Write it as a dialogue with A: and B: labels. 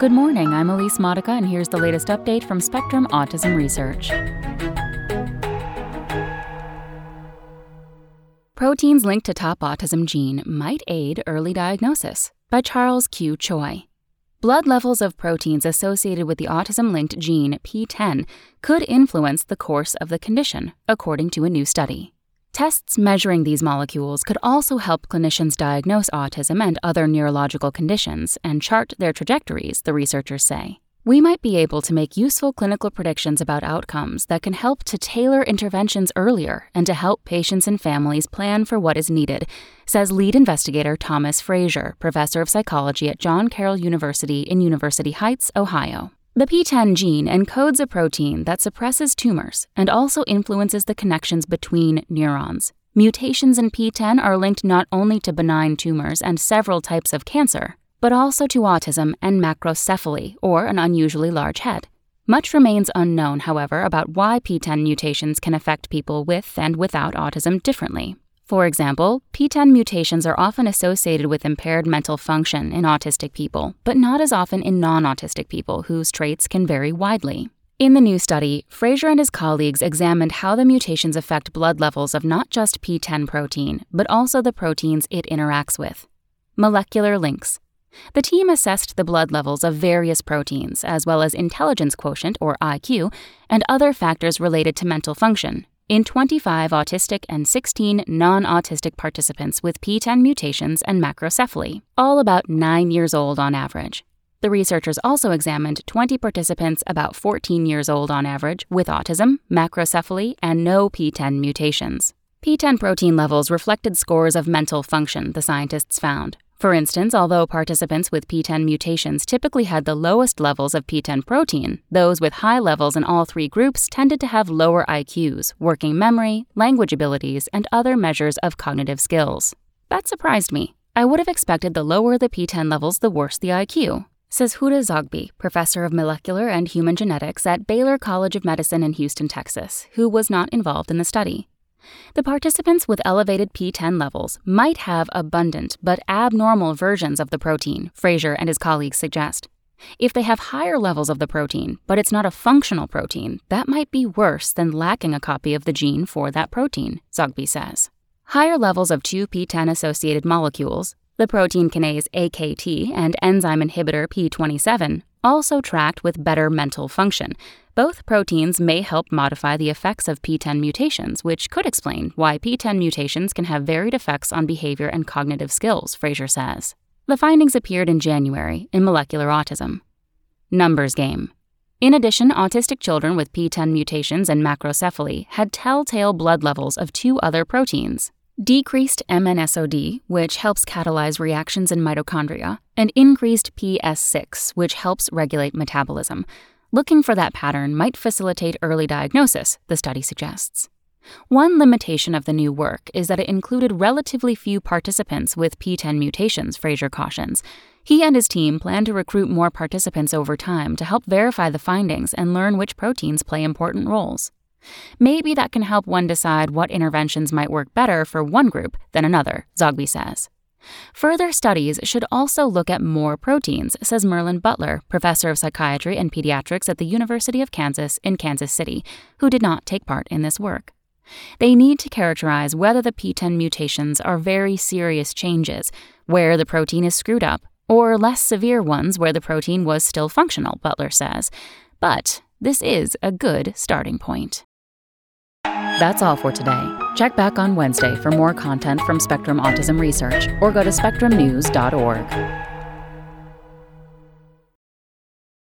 A: Good morning, I'm Elise Modica, and here's the latest update from Spectrum Autism Research. Proteins linked to top autism gene might aid early diagnosis by Charles Q. Choi. Blood levels of proteins associated with the autism linked gene PTEN could influence the course of the condition, according to a new study. Tests measuring these molecules could also help clinicians diagnose autism and other neurological conditions and chart their trajectories, the researchers say we might be able to make useful clinical predictions about outcomes that can help to tailor interventions earlier and to help patients and families plan for what is needed, says lead investigator Thomas Frazier, professor of psychology at John Carroll University in University Heights, Ohio. The PTEN gene encodes a protein that suppresses tumors and also influences the connections between neurons. Mutations in PTEN are linked not only to benign tumors and several types of cancer, but also to autism and macrocephaly, or an unusually large head. Much remains unknown, however, about why PTEN mutations can affect people with and without autism differently. For example, PTEN mutations are often associated with impaired mental function in autistic people, but not as often in non autistic people whose traits can vary widely. In the new study, Frazier and his colleagues examined how the mutations affect blood levels of not just PTEN protein, but also the proteins it interacts with. Molecular links. The team assessed the blood levels of various proteins, as well as intelligence quotient, or IQ, and other factors related to mental function, in 25 autistic and 16 non autistic participants with PTEN mutations and macrocephaly, all about 9 years old on average. The researchers also examined 20 participants about 14 years old on average with autism, macrocephaly, and no PTEN mutations. PTEN protein levels reflected scores of mental function, the scientists found, for instance, although participants with PTEN mutations typically had the lowest levels of PTEN protein, those with high levels in all three groups tended to have lower IQs, working memory, language abilities, and other measures of cognitive skills. That surprised me. I would have expected the lower the PTEN levels, the worse the IQ, says Huda Zoghbi, professor of molecular and human genetics at Baylor College of Medicine in Houston, Texas, who was not involved in the study. The participants with elevated PTEN levels might have abundant but abnormal versions of the protein, Frazier and his colleagues suggest. If they have higher levels of the protein, but it's not a functional protein, that might be worse than lacking a copy of the gene for that protein, Zoghbi says. Higher levels of 2 PTEN associated molecules, the protein kinase AKT and enzyme inhibitor P27, also tracked with better mental function, both proteins may help modify the effects of PTEN mutations, which could explain why PTEN mutations can have varied effects on behavior and cognitive skills, Frazier says. The findings appeared in January in Molecular Autism. Numbers Game. In addition, autistic children with P10 mutations and macrocephaly had telltale blood levels of two other proteins decreased MNSOD, which helps catalyze reactions in mitochondria, and increased PS6, which helps regulate metabolism. Looking for that pattern might facilitate early diagnosis, the study suggests. One limitation of the new work is that it included relatively few participants with PTEN mutations, Frazier cautions. He and his team plan to recruit more participants over time to help verify the findings and learn which proteins play important roles. Maybe that can help one decide what interventions might work better for one group than another, Zoghbi says. Further studies should also look at more proteins, says Merlin Butler, professor of psychiatry and pediatrics at the University of Kansas in Kansas City, who did not take part in this work. They need to characterize whether the PTEN mutations are very serious changes, where the protein is screwed up, or less severe ones where the protein was still functional, Butler says. But this is a good starting point. That's all for today. Check back on Wednesday for more content from Spectrum Autism Research or go to spectrumnews.org.